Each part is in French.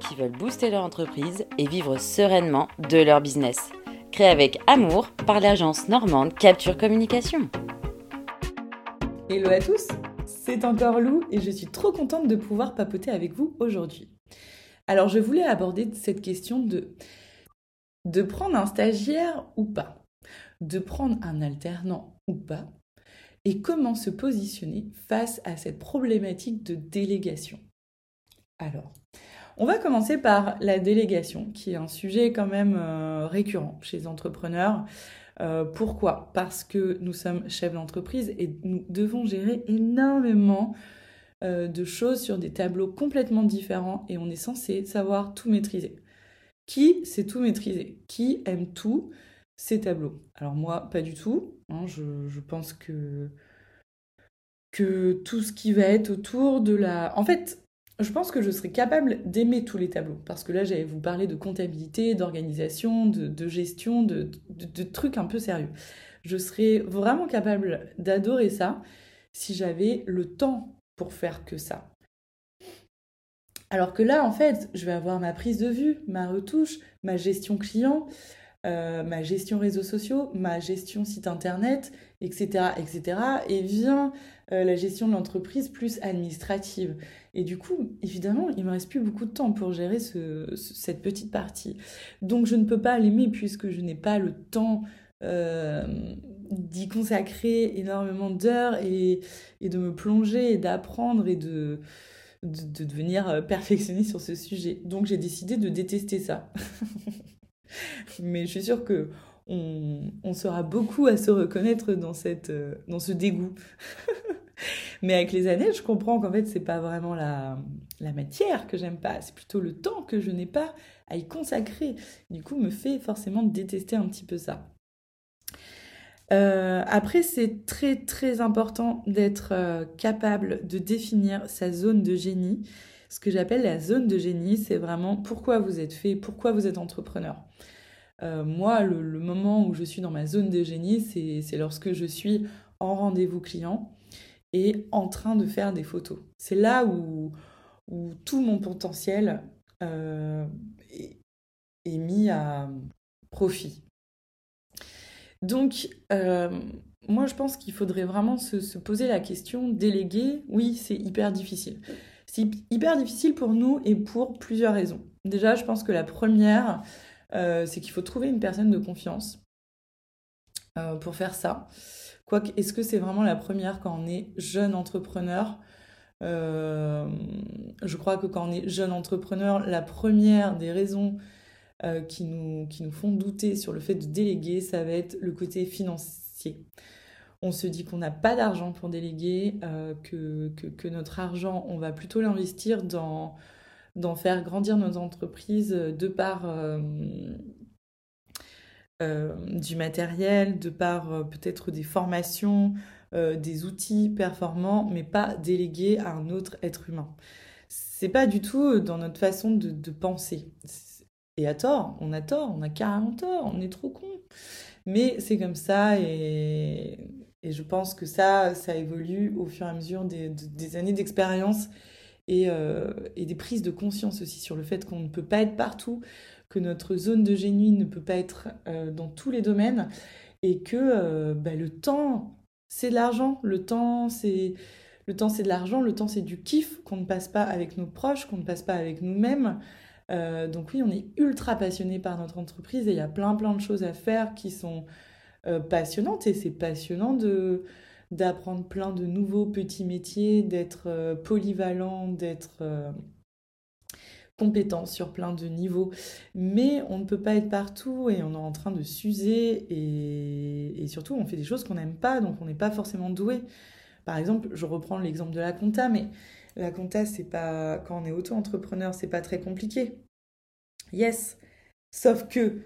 qui veulent booster leur entreprise et vivre sereinement de leur business. Créé avec amour par l'agence normande Capture Communication. Hello à tous, c'est encore Lou et je suis trop contente de pouvoir papoter avec vous aujourd'hui. Alors je voulais aborder cette question de de prendre un stagiaire ou pas, de prendre un alternant ou pas, et comment se positionner face à cette problématique de délégation. Alors, on va commencer par la délégation, qui est un sujet quand même euh, récurrent chez les entrepreneurs. Euh, pourquoi? Parce que nous sommes chefs d'entreprise et nous devons gérer énormément euh, de choses sur des tableaux complètement différents et on est censé savoir tout maîtriser. Qui sait tout maîtriser? Qui aime tout ces tableaux? Alors moi, pas du tout. Hein, je, pense que tout ce qui va être autour de la... En fait, je pense que je serais capable d'aimer tous les tableaux. Parce que là, j'allais vous parler de comptabilité, d'organisation, de, gestion, de, trucs un peu sérieux. Je serais vraiment capable d'adorer ça si j'avais le temps pour faire que ça. Alors que là, en fait, je vais avoir ma prise de vue, ma retouche, ma gestion client, euh, ma gestion réseaux sociaux, ma gestion site internet, etc. etc. Et vient euh, la gestion de l'entreprise plus administrative. Et du coup, évidemment, il me reste plus beaucoup de temps pour gérer cette petite partie. Donc je ne peux pas l'aimer puisque je n'ai pas le temps euh, d'y consacrer énormément d'heures et, de me plonger et d'apprendre et de, de, devenir perfectionniste sur ce sujet. Donc j'ai décidé de détester ça. Mais je suis sûre que on, sera beaucoup à se reconnaître dans, cette, euh, dans ce dégoût. Mais avec les années, je comprends qu'en fait, c'est pas vraiment la, matière que j'aime pas, c'est plutôt le temps que je n'ai pas à y consacrer. Du coup, me fait forcément détester un petit peu ça. Euh, après, c'est très très important d'être euh, capable de définir sa zone de génie. Ce que j'appelle la zone de génie, c'est vraiment pourquoi vous êtes fait, pourquoi vous êtes entrepreneur. Euh, moi, le, moment où je suis dans ma zone de génie, c'est lorsque je suis en rendez-vous client et en train de faire des photos. C'est là où, tout mon potentiel est, est mis à profit. Donc, euh, moi, je pense qu'il faudrait vraiment se, poser la question, déléguer, oui, c'est hyper difficile. C'est hyper difficile pour nous et pour plusieurs raisons. Déjà, je pense que la première, euh, c'est qu'il faut trouver une personne de confiance euh, pour faire ça. Quoique, est-ce que c'est vraiment la première quand on est jeune entrepreneur? Je crois que quand on est jeune entrepreneur, la première des raisons euh, qui, nous, qui nous font douter sur le fait de déléguer, ça va être le côté financier. On se dit qu'on n'a pas d'argent pour déléguer, euh, que, que, notre argent, on va plutôt l'investir dans, dans faire grandir nos entreprises de par euh, du matériel, de par peut-être des formations, des outils performants, mais pas déléguer à un autre être humain. C'est pas du tout dans notre façon de, penser. Et à tort, on a tort, on a carrément tort, on est trop con. Mais c'est comme ça et, je pense que ça, ça évolue au fur et à mesure des, années d'expérience euh, et, des prises de conscience aussi sur le fait qu'on ne peut pas être partout, que notre zone de génie ne peut pas être euh, dans tous les domaines et que euh, bah, le temps, c'est de l'argent. Le temps, c'est le temps, c'est de l'argent. Le temps, c'est du kiff qu'on ne passe pas avec nos proches, qu'on ne passe pas avec nous-mêmes. Euh, donc oui, on est ultra passionné par notre entreprise et il y a plein plein de choses à faire qui sont passionnantes et c'est passionnant d'apprendre plein de nouveaux petits métiers, d'être polyvalent, d'être compétent sur plein de niveaux. Mais on ne peut pas être partout et on est en train de s'user et, et, surtout on fait des choses qu'on n'aime pas donc on n'est pas forcément doué. Par exemple, je reprends l'exemple de la compta, mais la compta, c'est pas quand on est auto-entrepreneur, c'est pas très compliqué. Yes. Sauf que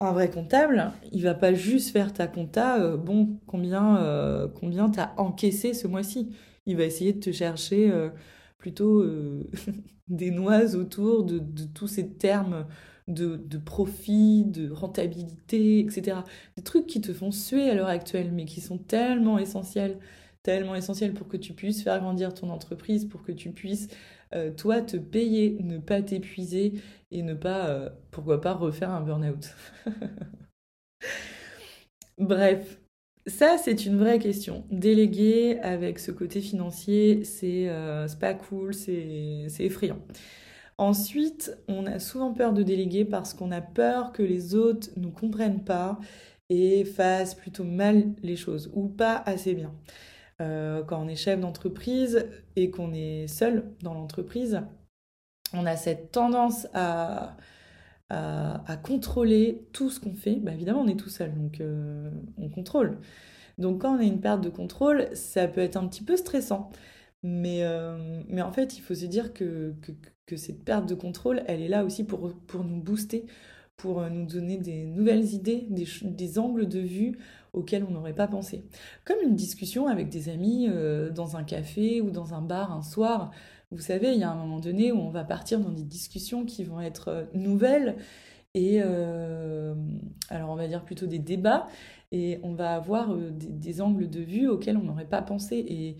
un vrai comptable, il va pas juste faire ta compta, euh, bon, combien euh, combien t'as encaissé ce mois-ci. Il va essayer de te chercher euh, plutôt des noises autour de, tous ces termes de, profit, de rentabilité, etc. Des trucs qui te font suer à l'heure actuelle, mais qui sont tellement essentiels tellement essentiel pour que tu puisses faire grandir ton entreprise, pour que tu puisses, euh, toi, te payer, ne pas t'épuiser et ne pas, euh, pourquoi pas, refaire un burn-out. Bref, ça, c'est une vraie question. Déléguer avec ce côté financier, c'est euh, pas cool, c'est effrayant. Ensuite, on a souvent peur de déléguer parce qu'on a peur que les autres ne nous comprennent pas et fassent plutôt mal les choses ou pas assez bien. Euh, quand on est chef d'entreprise et qu'on est seul dans l'entreprise, on a cette tendance à, à, contrôler tout ce qu'on fait. Bah, évidemment, on est tout seul, donc euh, on contrôle. Donc quand on a une perte de contrôle, ça peut être un petit peu stressant. Mais, euh, en fait, il faut se dire que, cette perte de contrôle, elle est là aussi pour, nous booster, pour nous donner des nouvelles idées, des, angles de vue auxquels on n'aurait pas pensé. Comme une discussion avec des amis euh, dans un café ou dans un bar un soir. Vous savez, il y a un moment donné où on va partir dans des discussions qui vont être euh, nouvelles et euh, alors on va dire plutôt des débats et on va avoir des, des, angles de vue auxquels on n'aurait pas pensé et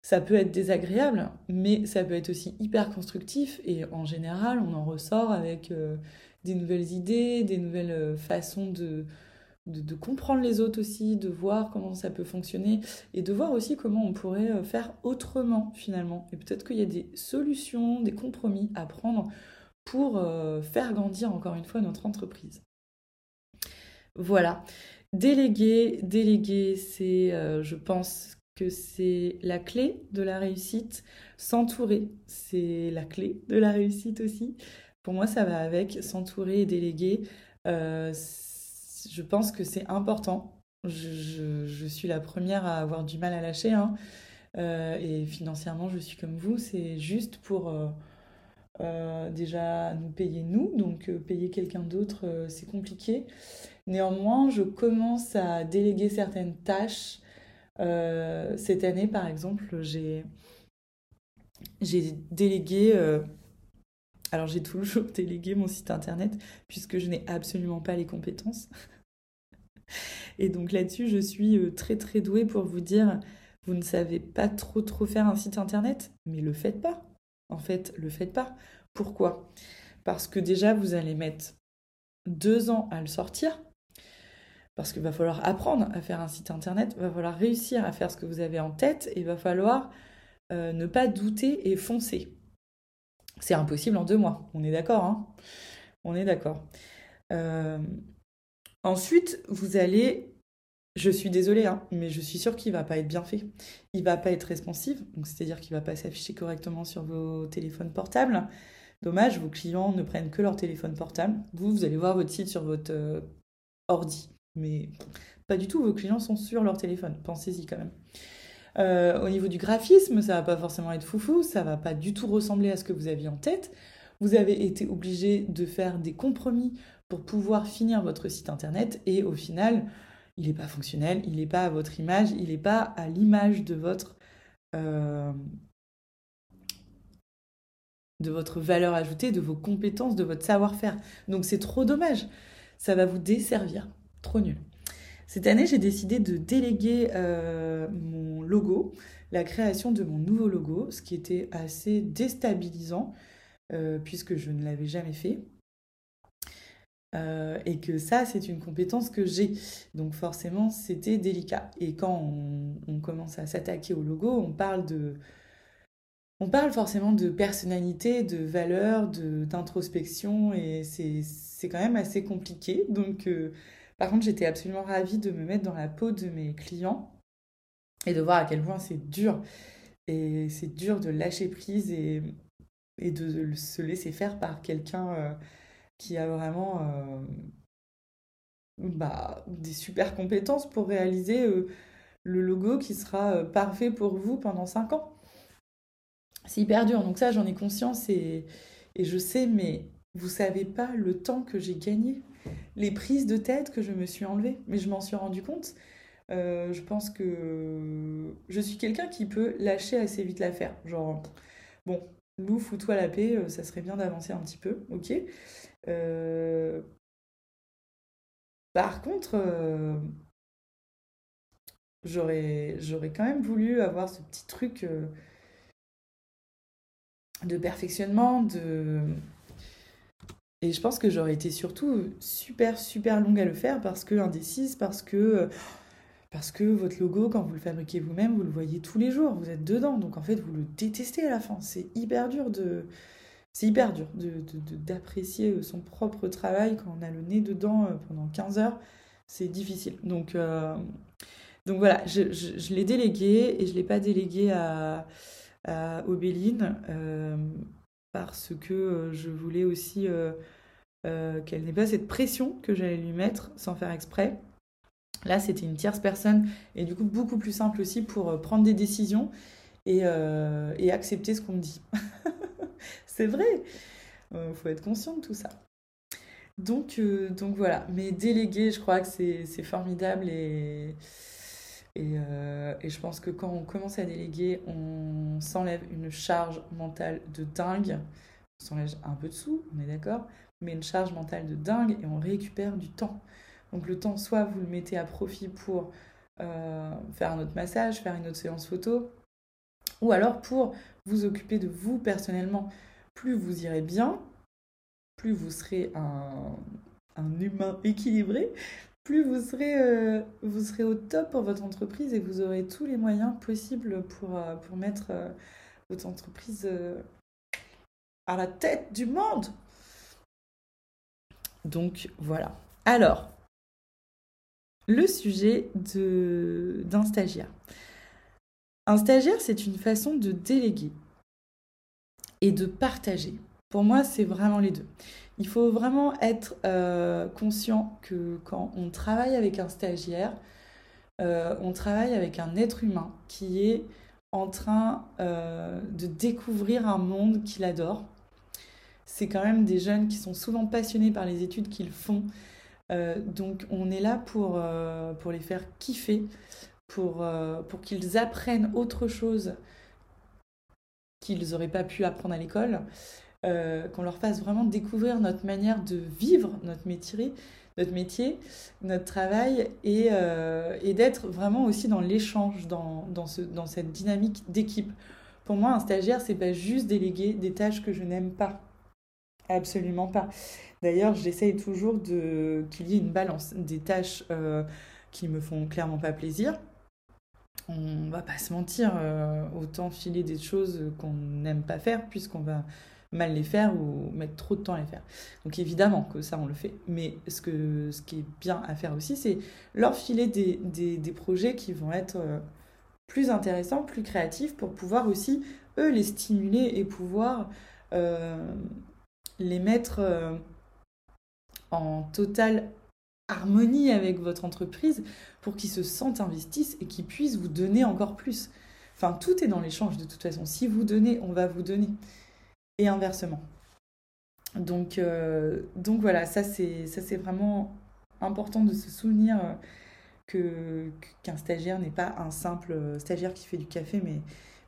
ça peut être désagréable mais ça peut être aussi hyper constructif et en général on en ressort avec des nouvelles idées, des nouvelles façons de, de, comprendre les autres aussi, de voir comment ça peut fonctionner et de voir aussi comment on pourrait euh, faire autrement finalement. Et peut-être qu'il y a des solutions, des compromis à prendre pour euh, faire grandir encore une fois notre entreprise. Voilà. Déléguer, déléguer, c'est, euh, je pense que c'est la clé de la réussite. S'entourer, c'est la clé de la réussite aussi. Pour moi, ça va avec s'entourer et déléguer je pense que c'est important. Je, suis la première à avoir du mal à lâcher. Hein. Euh, et financièrement, je suis comme vous. C'est juste pour euh, euh, déjà nous payer nous. Donc payer quelqu'un d'autre, c'est compliqué. Néanmoins, je commence à déléguer certaines tâches. cette année, par exemple, j'ai j'ai délégué alors j'ai toujours délégué mon site internet puisque je n'ai absolument pas les compétences. Et donc là-dessus, je suis euh, très très douée pour vous dire, vous ne savez pas trop trop faire un site internet, mais le faites pas. En fait, le faites pas. Pourquoi? Parce que déjà, vous allez mettre deux ans à le sortir. Parce qu'il va falloir apprendre à faire un site internet, il va falloir réussir à faire ce que vous avez en tête et va falloir euh, ne pas douter et foncer. C'est impossible en deux mois, on est d'accord, hein? On est d'accord. Euh, Ensuite, vous allez, je suis désolée, hein, mais je suis sûre qu'il va pas être bien fait. Il va pas être responsive, c'est-à-dire qu'il va pas s'afficher correctement sur vos téléphones portables. Dommage, vos clients ne prennent que leur téléphone portable. Vous, vous allez voir votre site sur votre euh, ordi, mais pas du tout. Vos clients sont sur leur téléphone. Pensez-y quand même. Euh, au niveau du graphisme, ça va pas forcément être foufou, ça va pas du tout ressembler à ce que vous aviez en tête. Vous avez été obligé de faire des compromis pour pouvoir finir votre site internet et au final, il n'est pas fonctionnel, il n'est pas à votre image, il n'est pas à l'image de votre euh, de votre valeur ajoutée, de vos compétences, de votre savoir-faire. Donc c'est trop dommage. Ça va vous desservir. Trop nul. Cette année, j'ai décidé de déléguer euh, mon logo, la création de mon nouveau logo, ce qui était assez déstabilisant euh, puisque je ne l'avais jamais fait. Euh, et que ça, c'est une compétence que j'ai. Donc forcément, c'était délicat. Et quand on, commence à s'attaquer au logo, on parle de... On parle forcément de personnalité, de valeur, d'introspection, et c'est quand même assez compliqué. Donc, euh, par contre, j'étais absolument ravie de me mettre dans la peau de mes clients et de voir à quel point c'est dur. Et c'est dur de lâcher prise et, et de se laisser faire par quelqu'un euh, qui a vraiment euh, bah, des super compétences pour réaliser euh, le logo qui sera euh, parfait pour vous pendant 5 ans. C'est hyper dur, donc ça j'en ai conscience et, et je sais, mais vous savez pas le temps que j'ai gagné, les prises de tête que je me suis enlevées, mais je m'en suis rendu compte. je pense que je suis quelqu'un qui peut lâcher assez vite l'affaire. Genre, bon, Lou, fous-toi la paix, ça serait bien d'avancer un petit peu, ok euh, par contre, euh, j'aurais, quand même voulu avoir ce petit truc euh, de perfectionnement, de... Et je pense que j'aurais été surtout super, super longue à le faire parce que indécise, parce que, parce que votre logo, quand vous le fabriquez vous-même, vous le voyez tous les jours, vous êtes dedans. Donc en fait, vous le détestez à la fin. C'est hyper dur de, c'est hyper dur d'apprécier de, son propre travail quand on a le nez dedans euh, pendant 15 heures. C'est difficile. Donc, euh, donc voilà, je, l'ai délégué et je ne l'ai pas délégué à, à Obéline euh, parce que je voulais aussi qu'elle n'ait pas cette pression que j'allais lui mettre sans faire exprès. Là, c'était une tierce personne et du coup beaucoup plus simple aussi pour prendre des décisions et, et accepter ce qu'on me dit. c'est vrai. Il euh, faut être conscient de tout ça. Donc, euh, donc voilà, mais déléguer, je crois que c'est formidable et, euh, et, je pense que quand on commence à déléguer, on s'enlève une charge mentale de dingue. On s'enlève un peu de sous, on est d'accord, mais une charge mentale de dingue et on récupère du temps. Donc le temps, soit vous le mettez à profit pour faire un autre massage, faire une autre séance photo, ou alors pour vous occuper de vous personnellement plus vous irez bien, plus vous serez un, humain équilibré, plus vous serez, euh, au top pour votre entreprise et vous aurez tous les moyens possibles pour, euh, mettre euh, votre entreprise à la tête du monde. Donc voilà. Alors, le sujet d'un stagiaire. Un stagiaire, c'est une façon de déléguer et de partager. Pour moi, c'est vraiment les deux. Il faut vraiment être euh, conscient que quand on travaille avec un stagiaire, euh, on travaille avec un être humain qui est en train euh, de découvrir un monde qu'il adore. C'est quand même des jeunes qui sont souvent passionnés par les études qu'ils font. donc on est là pour, pour les faire kiffer, pour, pour qu'ils apprennent autre chose qu'ils n'auraient pas pu apprendre à l'école, euh, qu'on leur fasse vraiment découvrir notre manière de vivre notre métier, notre métier, notre travail, et, euh, et d'être vraiment aussi dans l'échange, dans, dans, ce, dans cette dynamique d'équipe. Pour moi, un stagiaire, c'est pas juste déléguer des tâches que je n'aime pas. Absolument pas. D'ailleurs, j'essaye toujours de qu'il y ait une balance des tâches euh, qui me font clairement pas plaisir, on va pas se mentir, euh, autant filer des choses qu'on n'aime pas faire puisqu'on va mal les faire ou mettre trop de temps à les faire. Donc évidemment que ça on le fait, mais ce, que, ce qui est bien à faire aussi, c'est leur filer des, projets qui vont être euh, plus intéressants, plus créatifs pour pouvoir aussi eux les stimuler et pouvoir euh, les mettre en totale harmonie avec votre entreprise pour qu'ils se sentent investis et qu'ils puissent vous donner encore plus. Enfin, tout est dans l'échange de toute façon. Si vous donnez, on va vous donner. Et inversement. Donc, euh, donc voilà, ça c'est, vraiment important de se souvenir euh, que, qu'un stagiaire n'est pas un simple euh, stagiaire qui fait du café, mais,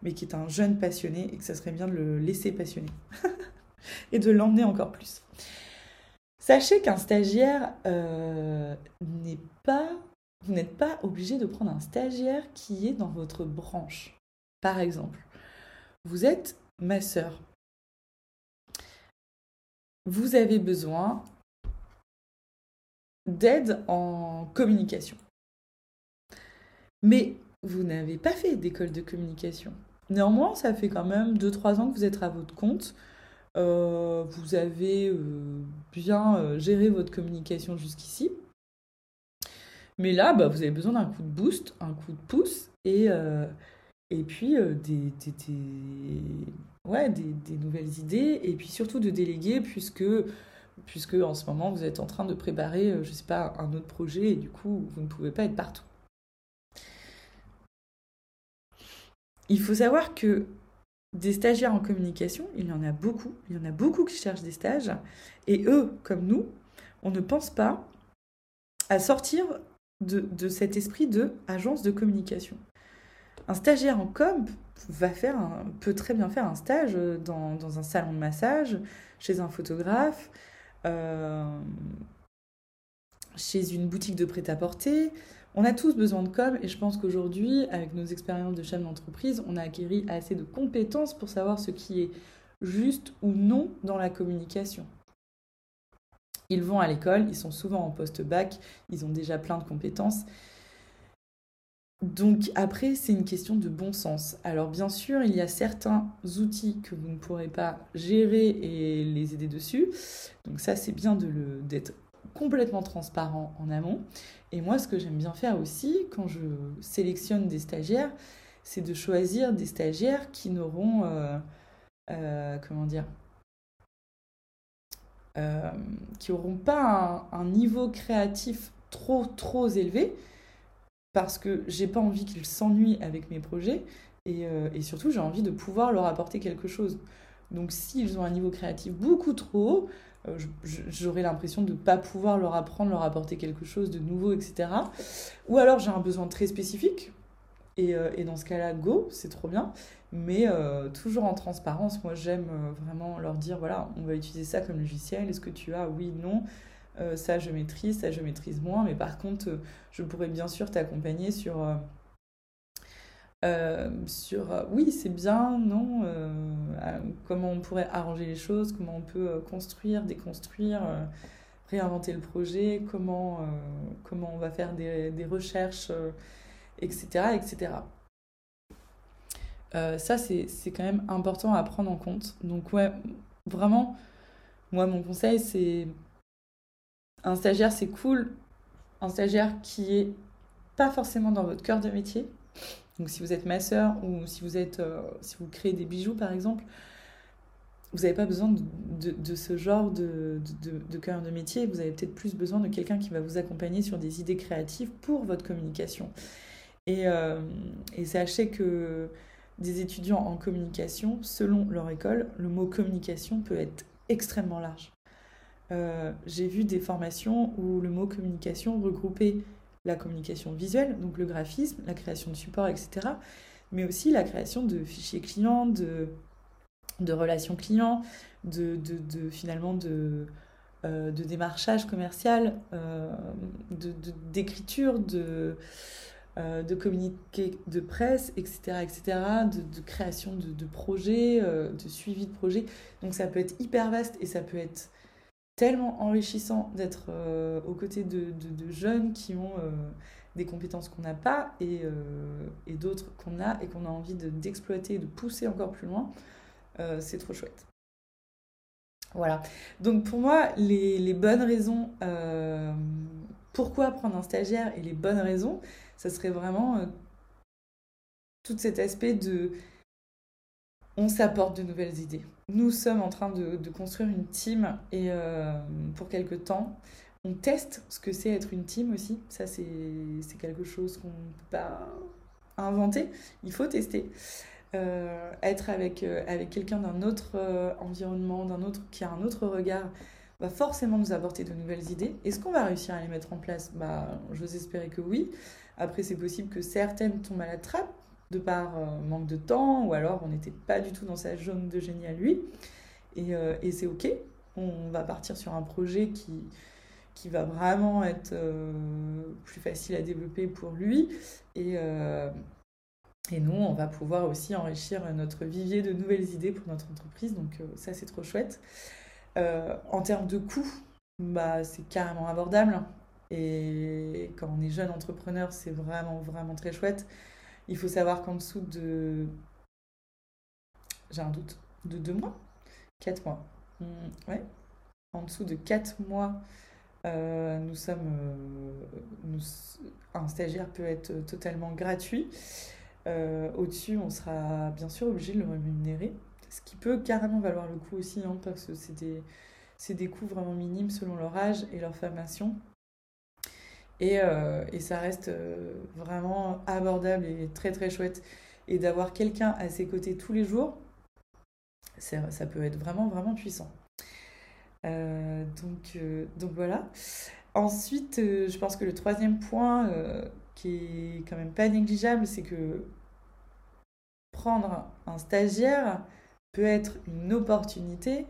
mais qui est un jeune passionné et que ça serait bien de le laisser passionner et de l'emmener encore plus. Sachez qu'un stagiaire euh, n'est pas. Vous n'êtes pas obligé de prendre un stagiaire qui est dans votre branche. Par exemple, vous êtes masseur. Vous avez besoin d'aide en communication. Mais vous n'avez pas fait d'école de communication. Néanmoins, ça fait quand même 2-3 ans que vous êtes à votre compte. Euh, vous avez euh, bien euh, géré votre communication jusqu'ici. Mais là, bah, vous avez besoin d'un coup de boost, un coup de pouce et, et puis des, ouais, des, nouvelles idées et puis surtout de déléguer puisque, puisque en ce moment vous êtes en train de préparer, je sais pas, un autre projet et du coup vous ne pouvez pas être partout. Il faut savoir que des stagiaires en communication, il y en a beaucoup, il y en a beaucoup qui cherchent des stages, et eux, comme nous, on ne pense pas à sortir de, cet esprit de agence de communication. Un stagiaire en com va faire peut très bien faire un stage dans, un salon de massage, chez un photographe, euh, chez une boutique de prêt-à-porter. On a tous besoin de com et je pense qu'aujourd'hui, avec nos expériences de chef d'entreprise, on a acquis assez de compétences pour savoir ce qui est juste ou non dans la communication. Ils vont à l'école, ils sont souvent en post-bac, ils ont déjà plein de compétences. Donc après, c'est une question de bon sens. Alors bien sûr, il y a certains outils que vous ne pourrez pas gérer et les aider dessus. Donc ça, c'est bien d'être complètement transparent en amont. Et moi, ce que j'aime bien faire aussi, quand je sélectionne des stagiaires, c'est de choisir des stagiaires qui n'auront, euh, euh, comment dire, euh, qui n'auront pas un, niveau créatif trop trop élevé, parce que j'ai pas envie qu'ils s'ennuient avec mes projets, et, et surtout j'ai envie de pouvoir leur apporter quelque chose. Donc s'ils ont un niveau créatif beaucoup trop haut, euh, j'aurais l'impression de ne pas pouvoir leur apprendre, leur apporter quelque chose de nouveau, etc. Ou alors j'ai un besoin très spécifique, et, euh, et dans ce cas-là, go, c'est trop bien. Mais euh, toujours en transparence, moi j'aime vraiment leur dire, voilà, on va utiliser ça comme logiciel, est-ce que tu as, oui, non, ça je maîtrise, ça je maîtrise moins, mais par contre, je pourrais bien sûr t'accompagner sur euh, sur euh, oui, c'est bien, non, euh, comment on pourrait arranger les choses, comment on peut construire, déconstruire, réinventer le projet, comment, comment on va faire des, recherches, etc. etc. ça, c'est quand même important à prendre en compte. Donc, ouais, vraiment, moi, mon conseil, c'est un stagiaire, c'est cool. Un stagiaire qui est pas forcément dans votre cœur de métier, donc si vous êtes masseur ou si vous, êtes, euh, si vous créez des bijoux par exemple, vous n'avez pas besoin de, ce genre de, de, de cœur de métier, vous avez peut-être plus besoin de quelqu'un qui va vous accompagner sur des idées créatives pour votre communication. Et, euh, et sachez que des étudiants en communication, selon leur école, le mot communication peut être extrêmement large. Euh, j'ai vu des formations où le mot communication regroupait communication visuelle, donc le graphisme, la création de supports, etc. Mais aussi la création de fichiers clients, de, relations clients, de, de, finalement de, euh, de démarchage commercial, euh, d'écriture, de, euh, de communiqué de presse, etc., etc., de, création de, projets, de suivi de projets. Donc ça peut être hyper vaste et ça peut être tellement enrichissant d'être euh, aux côtés de, jeunes qui ont euh, des compétences qu'on n'a pas et, euh, et d'autres qu'on a et qu'on a envie d'exploiter et de pousser encore plus loin. c'est trop chouette. Voilà. Donc pour moi, les, les bonnes raisons, pourquoi prendre un stagiaire et les bonnes raisons, ça serait vraiment tout cet aspect de on s'apporte de nouvelles idées. Nous sommes en train de, construire une team et euh, pour quelque temps, on teste ce que c'est être une team aussi. Ça, c'est quelque chose qu'on ne peut pas inventer. Il faut tester. Euh, être avec, euh, avec quelqu'un d'un autre environnement, d'un autre qui a un autre regard, va forcément nous apporter de nouvelles idées. Est-ce qu'on va réussir à les mettre en place? Bah, J'ose espérer que oui. Après, c'est possible que certaines tombent à la trappe de par euh, manque de temps, ou alors on n'était pas du tout dans sa zone de génie à lui. Et, euh, c'est OK. On va partir sur un projet qui, va vraiment être euh, plus facile à développer pour lui. Et, et nous, on va pouvoir aussi enrichir notre vivier de nouvelles idées pour notre entreprise. Donc ça, c'est trop chouette. en termes de coûts, bah, c'est carrément abordable. Et quand on est jeune entrepreneur, c'est vraiment, vraiment très chouette. Il faut savoir qu'en dessous de. J'ai un doute. De deux mois Quatre mois. Hmm, ouais. En dessous de quatre mois, euh, nous sommes. Euh, un stagiaire peut être totalement gratuit. Euh, au-dessus, on sera bien sûr obligé de le rémunérer. Ce qui peut carrément valoir le coup aussi, hein, parce que c'est des, des coûts vraiment minimes selon leur âge et leur formation. Et, euh, et ça reste euh, vraiment abordable et très très chouette. Et d'avoir quelqu'un à ses côtés tous les jours, ça peut être vraiment vraiment puissant. Euh, donc, donc voilà. Ensuite, je pense que le troisième point qui est quand même pas négligeable, c'est que prendre un stagiaire peut être une opportunité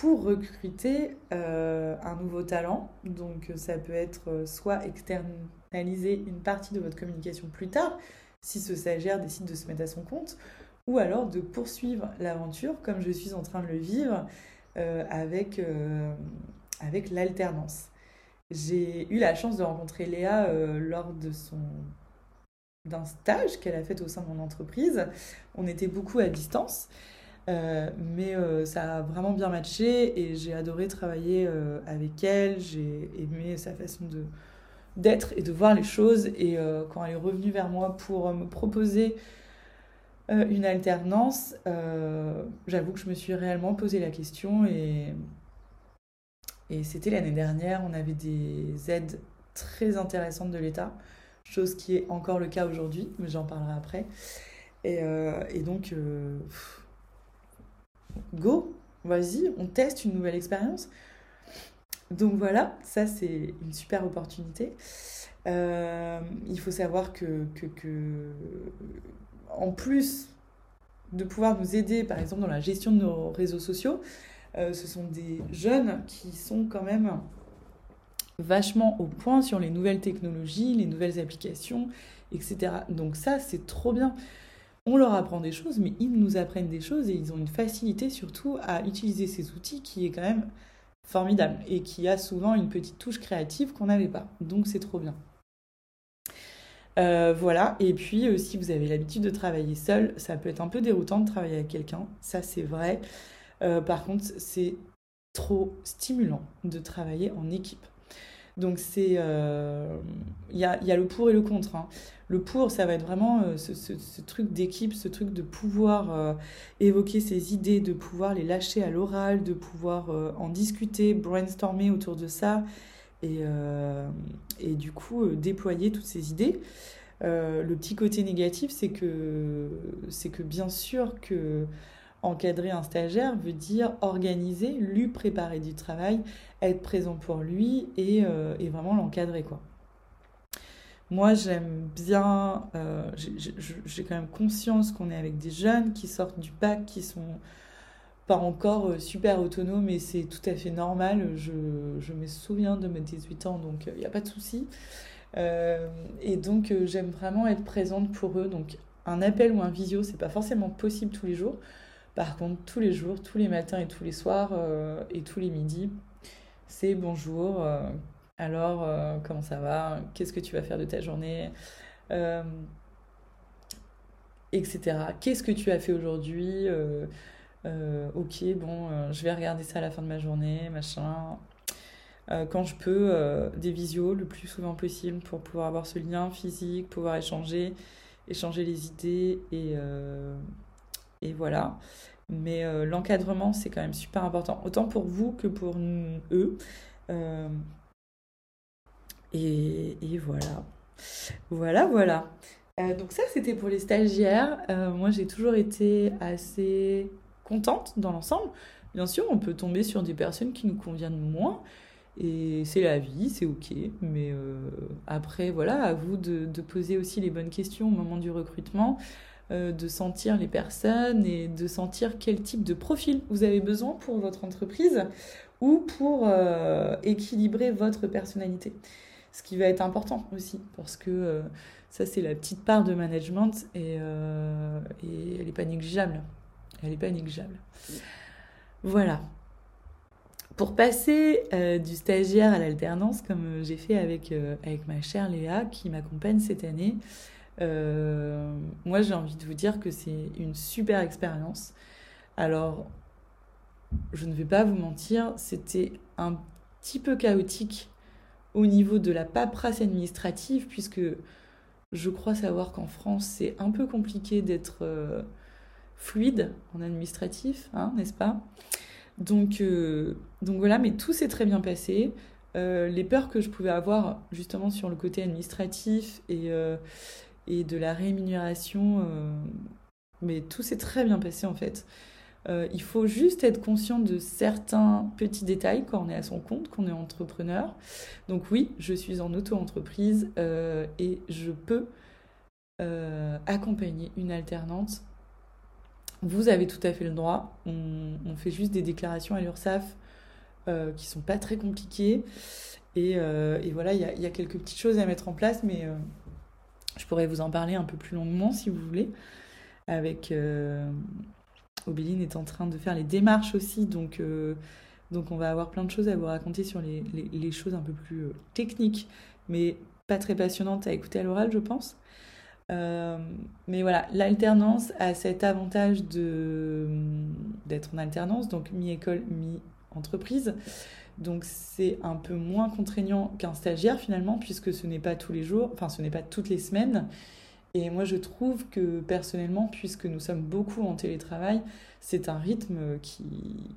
pour recruter euh, un nouveau talent. Donc ça peut être euh, soit externaliser une partie de votre communication plus tard, si ce stagiaire décide de se mettre à son compte, ou alors de poursuivre l'aventure comme je suis en train de le vivre euh, avec, euh, l'alternance. J'ai eu la chance de rencontrer Léa euh, lors de son d'un stage qu'elle a fait au sein de mon entreprise. On était beaucoup à distance, mais ça a vraiment bien matché et j'ai adoré travailler avec elle. J'ai aimé sa façon de d'être et de voir les choses. Et quand elle est revenue vers moi pour me proposer euh, une alternance, euh, j'avoue que je me suis réellement posé la question et, et c'était l'année dernière, on avait des aides très intéressantes de l'État, chose qui est encore le cas aujourd'hui, mais j'en parlerai après. Et, euh, et donc, go, vas-y, on teste une nouvelle expérience. Donc voilà, ça c'est une super opportunité. il faut savoir que en plus de pouvoir nous aider, par exemple, dans la gestion de nos réseaux sociaux, euh, ce sont des jeunes qui sont quand même vachement au point sur les nouvelles technologies, les nouvelles applications, etc. Donc ça, c'est trop bien. On leur apprend des choses, mais ils nous apprennent des choses et ils ont une facilité surtout à utiliser ces outils qui est quand même formidable et qui a souvent une petite touche créative qu'on n'avait pas. Donc c'est trop bien. Euh, voilà, et puis euh, si vous avez l'habitude de travailler seul, ça peut être un peu déroutant de travailler avec quelqu'un, ça c'est vrai. Euh, par contre, c'est trop stimulant de travailler en équipe. Donc c'est, il y a, y, a, le pour et le contre. Hein. Le pour, ça va être vraiment ce, ce, truc d'équipe, ce truc de pouvoir évoquer ses idées, de pouvoir les lâcher à l'oral, de pouvoir en discuter, brainstormer autour de ça et, euh, et du coup euh, déployer toutes ces idées. Euh, le petit côté négatif, c'est que, c'est que bien sûr que encadrer un stagiaire veut dire organiser, lui préparer du travail, être présent pour lui et, et vraiment l'encadrer quoi. Moi, j'aime bien, j'ai quand même conscience qu'on est avec des jeunes qui sortent du bac, qui sont pas encore euh, super autonome mais c'est tout à fait normal. Je, me souviens de mes 18 ans, donc il euh, n'y a pas de souci. Euh, et donc j'aime vraiment être présente pour eux. Donc un appel ou un visio, c'est pas forcément possible tous les jours. Par contre, tous les jours, tous les matins et tous les soirs et tous les midis, c'est bonjour. alors, comment ça va Qu'est-ce que tu vas faire de ta journée Etc. Qu'est-ce que tu as fait aujourd'hui euh, ok, bon, euh, je vais regarder ça à la fin de ma journée, machin. Euh, quand je peux, des visios le plus souvent possible pour pouvoir avoir ce lien physique, pouvoir échanger, échanger les idées et, et voilà. Mais l'encadrement, c'est quand même super important, autant pour vous que pour eux. Et, et, voilà. Voilà, voilà. donc ça, c'était pour les stagiaires. moi, j'ai toujours été assez contente dans l'ensemble. Bien sûr, on peut tomber sur des personnes qui nous conviennent moins. Et c'est la vie, c'est ok. Mais euh, après, voilà, à vous de, poser aussi les bonnes questions au moment du recrutement, euh, de sentir les personnes et de sentir quel type de profil vous avez besoin pour votre entreprise ou pour euh, équilibrer votre personnalité. Ce qui va être important aussi, parce que ça, c'est la petite part de management et, elle n'est pas négligeable. Elle n'est pas négligeable. Voilà. Pour passer euh, du stagiaire à l'alternance, comme euh, j'ai fait euh, avec ma chère Léa, qui m'accompagne cette année, moi j'ai envie de vous dire que c'est une super expérience. Alors, je ne vais pas vous mentir, c'était un petit peu chaotique au niveau de la paperasse administrative, puisque je crois savoir qu'en France, c'est un peu compliqué d'être fluide en administratif, hein, n'est-ce pas? Donc, euh, donc voilà, mais tout s'est très bien passé. Euh, les peurs que je pouvais avoir justement sur le côté administratif et, euh, et de la rémunération, mais tout s'est très bien passé en fait. il faut juste être conscient de certains petits détails quand on est à son compte, qu'on est entrepreneur. Donc oui, je suis en auto-entreprise et je peux accompagner une alternante vous avez tout à fait le droit. On, fait juste des déclarations à l'URSSAF euh, qui sont pas très compliquées. Et, voilà, il y a, quelques petites choses à mettre en place, mais je pourrais vous en parler un peu plus longuement si vous voulez. Avec Obéline est en train de faire les démarches aussi, donc, donc on va avoir plein de choses à vous raconter sur les, les, choses un peu plus techniques, mais pas très passionnantes à écouter à l'oral, je pense. Euh, mais voilà, l'alternance a cet avantage d'être en alternance, donc mi-école, mi-entreprise. Donc c'est un peu moins contraignant qu'un stagiaire finalement, puisque ce n'est pas tous les jours, enfin ce n'est pas toutes les semaines. Et moi je trouve que personnellement, puisque nous sommes beaucoup en télétravail, c'est un rythme qui,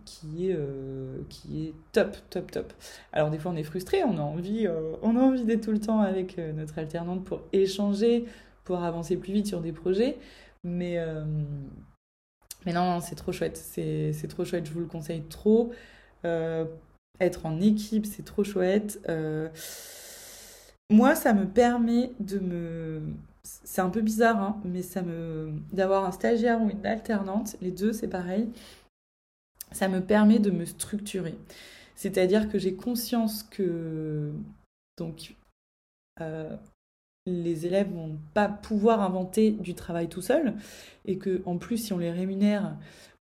qui, est, euh, qui est top, top, top. Alors des fois on est frustré, on a envie, euh, envie d'être tout le temps avec notre alternante pour échanger, pour avancer plus vite sur des projets. Mais, euh, mais non, c'est trop chouette. C'est trop chouette, je vous le conseille trop. Euh, être en équipe, c'est trop chouette. Euh, moi, ça me permet de me... C'est un peu bizarre, hein, mais ça me... D'avoir un stagiaire ou une alternante, les deux, c'est pareil. Ça me permet de me structurer. C'est-à-dire que j'ai conscience que... Donc, les élèves vont pas pouvoir inventer du travail tout seuls et que en plus si on les rémunère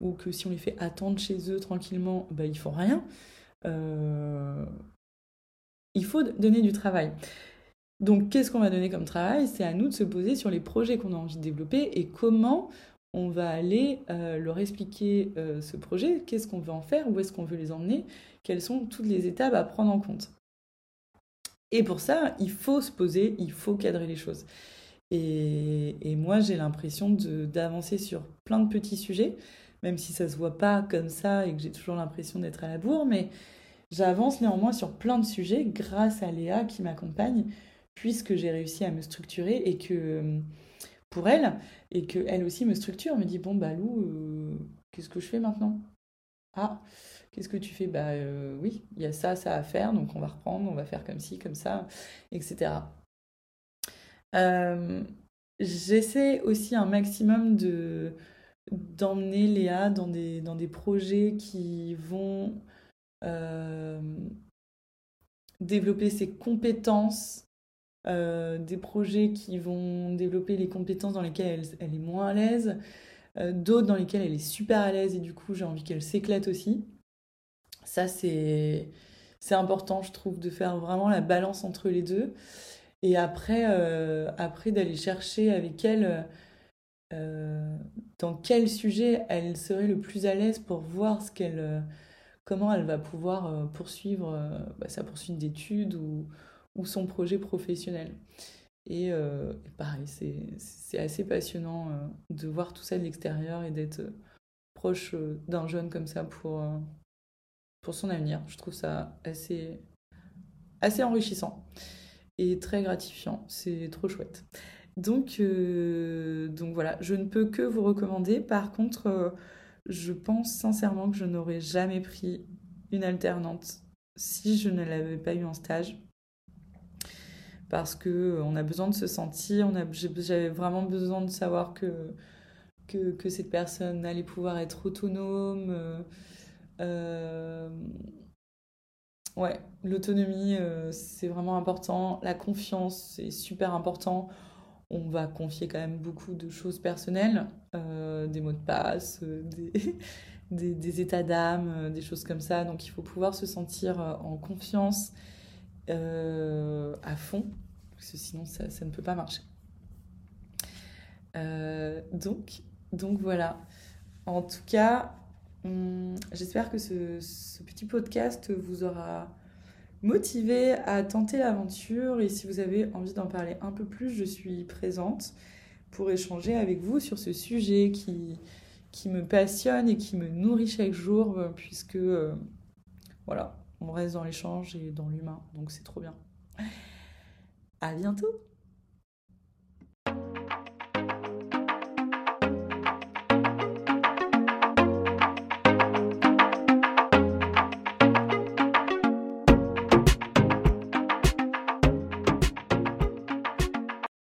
ou que si on les fait attendre chez eux tranquillement, bah, ils font rien. Euh, il faut donner du travail. Donc qu'est-ce qu'on va donner comme travail? C'est à nous de se poser sur les projets qu'on a envie de développer et comment on va aller euh, leur expliquer euh, ce projet, qu'est-ce qu'on veut en faire, où est-ce qu'on veut les emmener, quelles sont toutes les étapes à prendre en compte? Et pour ça, il faut se poser, il faut cadrer les choses. Et, moi, j'ai l'impression d'avancer sur plein de petits sujets, même si ça se voit pas comme ça et que j'ai toujours l'impression d'être à la bourre, mais j'avance néanmoins sur plein de sujets grâce à Léa qui m'accompagne, puisque j'ai réussi à me structurer et que pour elle, et qu'elle aussi me structure, me dit bon bah Lou, euh, qu'est-ce que je fais maintenant? Ah, Qu'est-ce que tu fais? Bah euh, oui, il y a ça, ça à faire, donc on va reprendre, on va faire comme ci, comme ça, etc. Euh, j'essaie aussi un maximum de d'emmener Léa dans des, dans des projets qui vont euh, développer ses compétences, des projets qui vont développer les compétences dans lesquelles elle, est moins à l'aise, d'autres dans lesquelles elle est super à l'aise et du coup j'ai envie qu'elle s'éclate aussi. Ça, c'est important, je trouve, de faire vraiment la balance entre les deux. Et après, euh, après d'aller chercher avec elle euh, dans quel sujet elle serait le plus à l'aise pour voir ce qu'elle, comment elle va pouvoir euh, poursuivre bah, sa poursuite d'études ou, son projet professionnel. Et, pareil, c'est assez passionnant de voir tout ça de l'extérieur et d'être proche d'un jeune comme ça pour, pour son avenir. Je trouve ça assez, assez enrichissant et très gratifiant. C'est trop chouette. Donc, euh, donc voilà, je ne peux que vous recommander. Par contre, euh, je pense sincèrement que je n'aurais jamais pris une alternante si je ne l'avais pas eu en stage. Parce que euh, on a besoin de se sentir, j'avais vraiment besoin de savoir que, que, cette personne allait pouvoir être autonome, euh, ouais, l'autonomie, euh, c'est vraiment important. La confiance, c'est super important. On va confier quand même beaucoup de choses personnelles, euh, des mots de passe, des, des, états d'âme, des choses comme ça. Donc il faut pouvoir se sentir en confiance à fond, parce que sinon ça, ça, ne peut pas marcher. donc, donc voilà. En tout cas, Hum, j'espère que ce, petit podcast vous aura motivé à tenter l'aventure. Et si vous avez envie d'en parler un peu plus, je suis présente pour échanger avec vous sur ce sujet qui, me passionne et qui me nourrit chaque jour puisque euh, voilà, on reste dans l'échange et dans l'humain, donc c'est trop bien. À bientôt